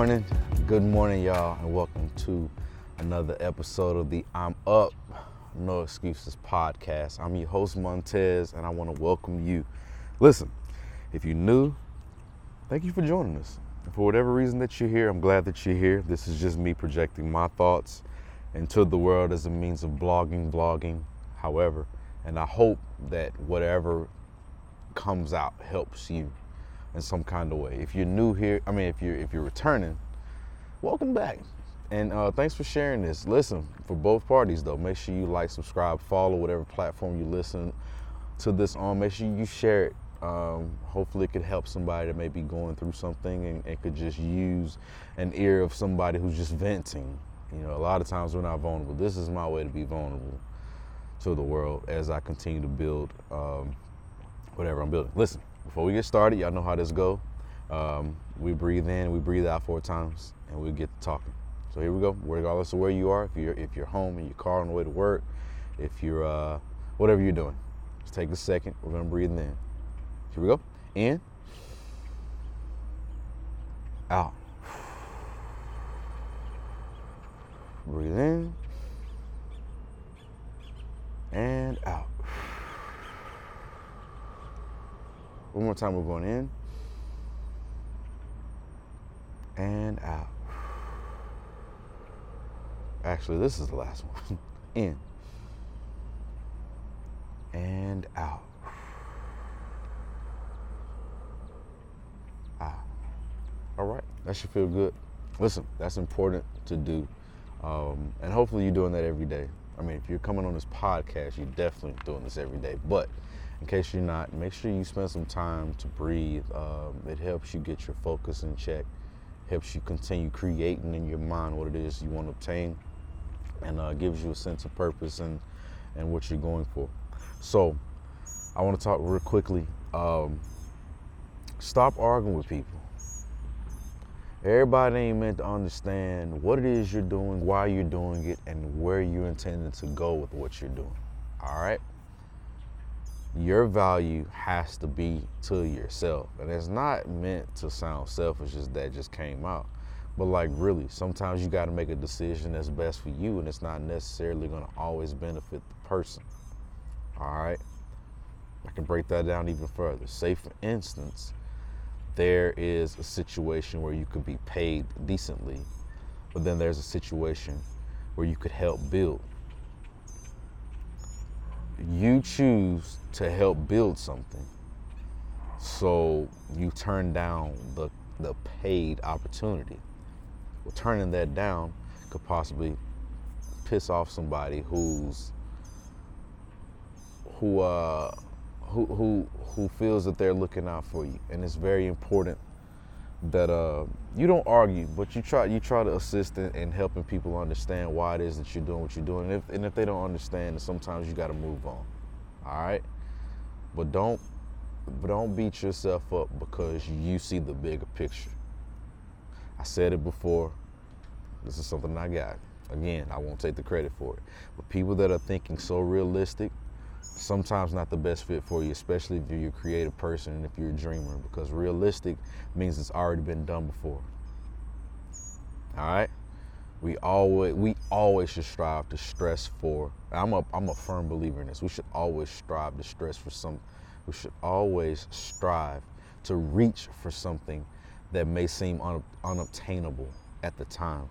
morning. Good morning, y'all, and welcome to another episode of the I'm Up No Excuses podcast. I'm your host, Montez, and I want to welcome you. Listen, if you're new, thank you for joining us. And for whatever reason that you're here, I'm glad that you're here. This is just me projecting my thoughts into the world as a means of blogging, vlogging, however. And I hope that whatever comes out helps you in some kind of way. If you're new here, I mean, if you're if you're returning, welcome back, and uh, thanks for sharing this. Listen, for both parties though, make sure you like, subscribe, follow whatever platform you listen to this on. Make sure you share it. Um, hopefully, it could help somebody that may be going through something and, and could just use an ear of somebody who's just venting. You know, a lot of times we're not vulnerable. This is my way to be vulnerable to the world as I continue to build um, whatever I'm building. Listen, before we get started, y'all know how this go. Um, we breathe in, we breathe out four times, and we get to talking. So here we go. Regardless of where you are, if you're if you're home in your car on the way to work, if you're uh, whatever you're doing, just take a second. We're gonna breathe in. Here we go. In. Out. Breathe in. And out. One more time, we're going in and out. Actually, this is the last one. in and out. Out. All right, that should feel good. Listen, that's important to do. Um, and hopefully, you're doing that every day. I mean, if you're coming on this podcast, you're definitely doing this every day. But in case you're not, make sure you spend some time to breathe. Um, it helps you get your focus in check, helps you continue creating in your mind what it is you want to obtain, and uh, gives you a sense of purpose and, and what you're going for. So, I want to talk real quickly. Um, stop arguing with people. Everybody ain't meant to understand what it is you're doing, why you're doing it, and where you're intending to go with what you're doing. All right? Your value has to be to yourself. And it's not meant to sound selfish just that just came out. But like really, sometimes you got to make a decision that's best for you and it's not necessarily to always benefit the person. All right? I can break that down even further. Say for instance, there is a situation where you could be paid decently, but then there's a situation where you could help build you choose to help build something. So you turn down the, the paid opportunity. Well, turning that down could possibly piss off somebody who's who uh who who who feels that they're looking out for you, and it's very important that uh, you don't argue, but you try you try to assist in, in, helping people understand why it is that you're doing what you're doing. And if, and if they don't understand, sometimes you got to move on. All right, but don't but don't beat yourself up because you see the bigger picture. I said it before. This is something I got. Again, I won't take the credit for it. But people that are thinking so realistic, sometimes not the best fit for you, especially if you're a creative person and if you're a dreamer, because realistic means it's already been done before. All right? We always we always should strive to stress for. I'm a I'm a firm believer in this. We should always strive to stress for some. We should always strive to reach for something that may seem un, unobtainable at the time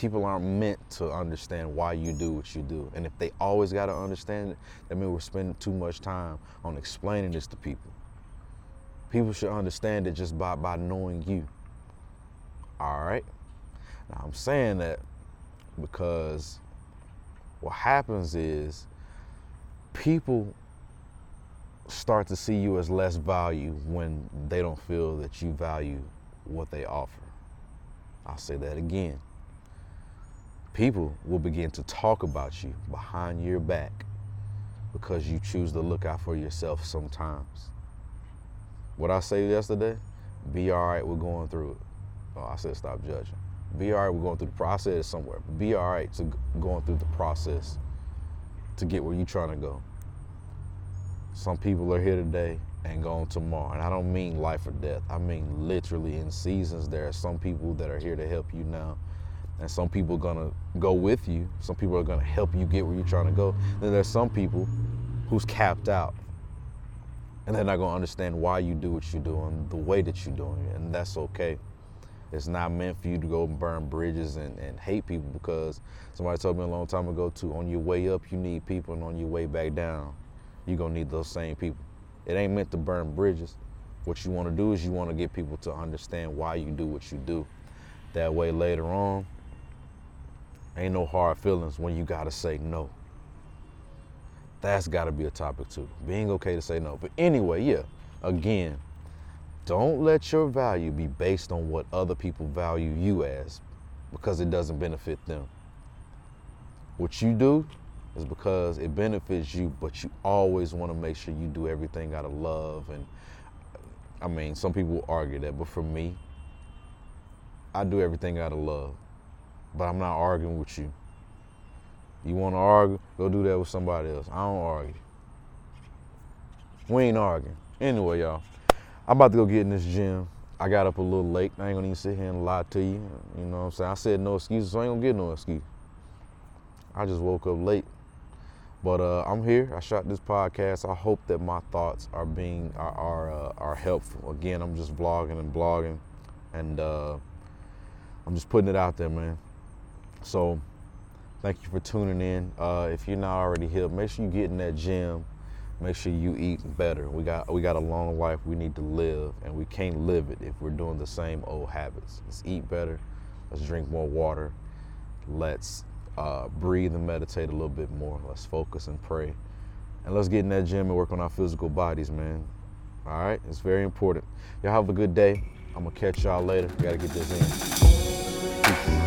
people aren't meant to understand why you do what you do. And if they always got to understand it, that means we're spending too much time on explaining this to people. People should understand it just by, by knowing you. All right? Now, I'm saying that because what happens is people start to see you as less value when they don't feel that you value what they offer. I'll say that again people will begin to talk about you behind your back because you choose to look out for yourself sometimes. What I say yesterday, be all right, we're going through it. Oh, I said stop judging. Be all right, we're going through the process somewhere. Be all right to going through the process to get where you're trying to go. Some people are here today and go on tomorrow. And I don't mean life or death. I mean literally in seasons. There are some people that are here to help you now. And some people are gonna go with you. Some people are gonna help you get where you're trying to go. Then there's some people who's capped out. And they're not gonna understand why you do what you're doing, the way that you're doing it. And that's okay. It's not meant for you to go and burn bridges and, and hate people because somebody told me a long time ago too, on your way up you need people and on your way back down, you're gonna need those same people. It ain't meant to burn bridges. What you wanna do is you wanna get people to understand why you do what you do. That way later on, ain't no hard feelings when you gotta say no. That's gotta be a topic too. Being okay to say no. But anyway, yeah, again, don't let your value be based on what other people value you as because it doesn't benefit them. What you do is because it benefits you, but you always want to make sure you do everything out of love. And I mean, some people argue that, but for me, I do everything out of love. But I'm not arguing with you. You want to argue? Go do that with somebody else. I don't argue. We ain't arguing. Anyway, y'all. I'm about to go get in this gym. I got up a little late. I ain't gonna even sit here and lie to you. You know what I'm saying? I said no excuses, so I ain't gonna get no excuse. I just woke up late. But uh, I'm here. I shot this podcast. I hope that my thoughts are being are are, uh, are helpful. Again, I'm just vlogging and blogging, and uh, I'm just putting it out there, man. So, thank you for tuning in. Uh, if you're not already here, make sure you get in that gym make sure you eat better. We got we got a long life we need to live, and we can't live it if we're doing the same old habits. Let's eat better. Let's drink more water. Let's uh, breathe and meditate a little bit more. Let's focus and pray, and let's get in that gym and work on our physical bodies, man. All right, it's very important. Y'all have a good day. I'm gonna catch y'all later. We gotta get this in.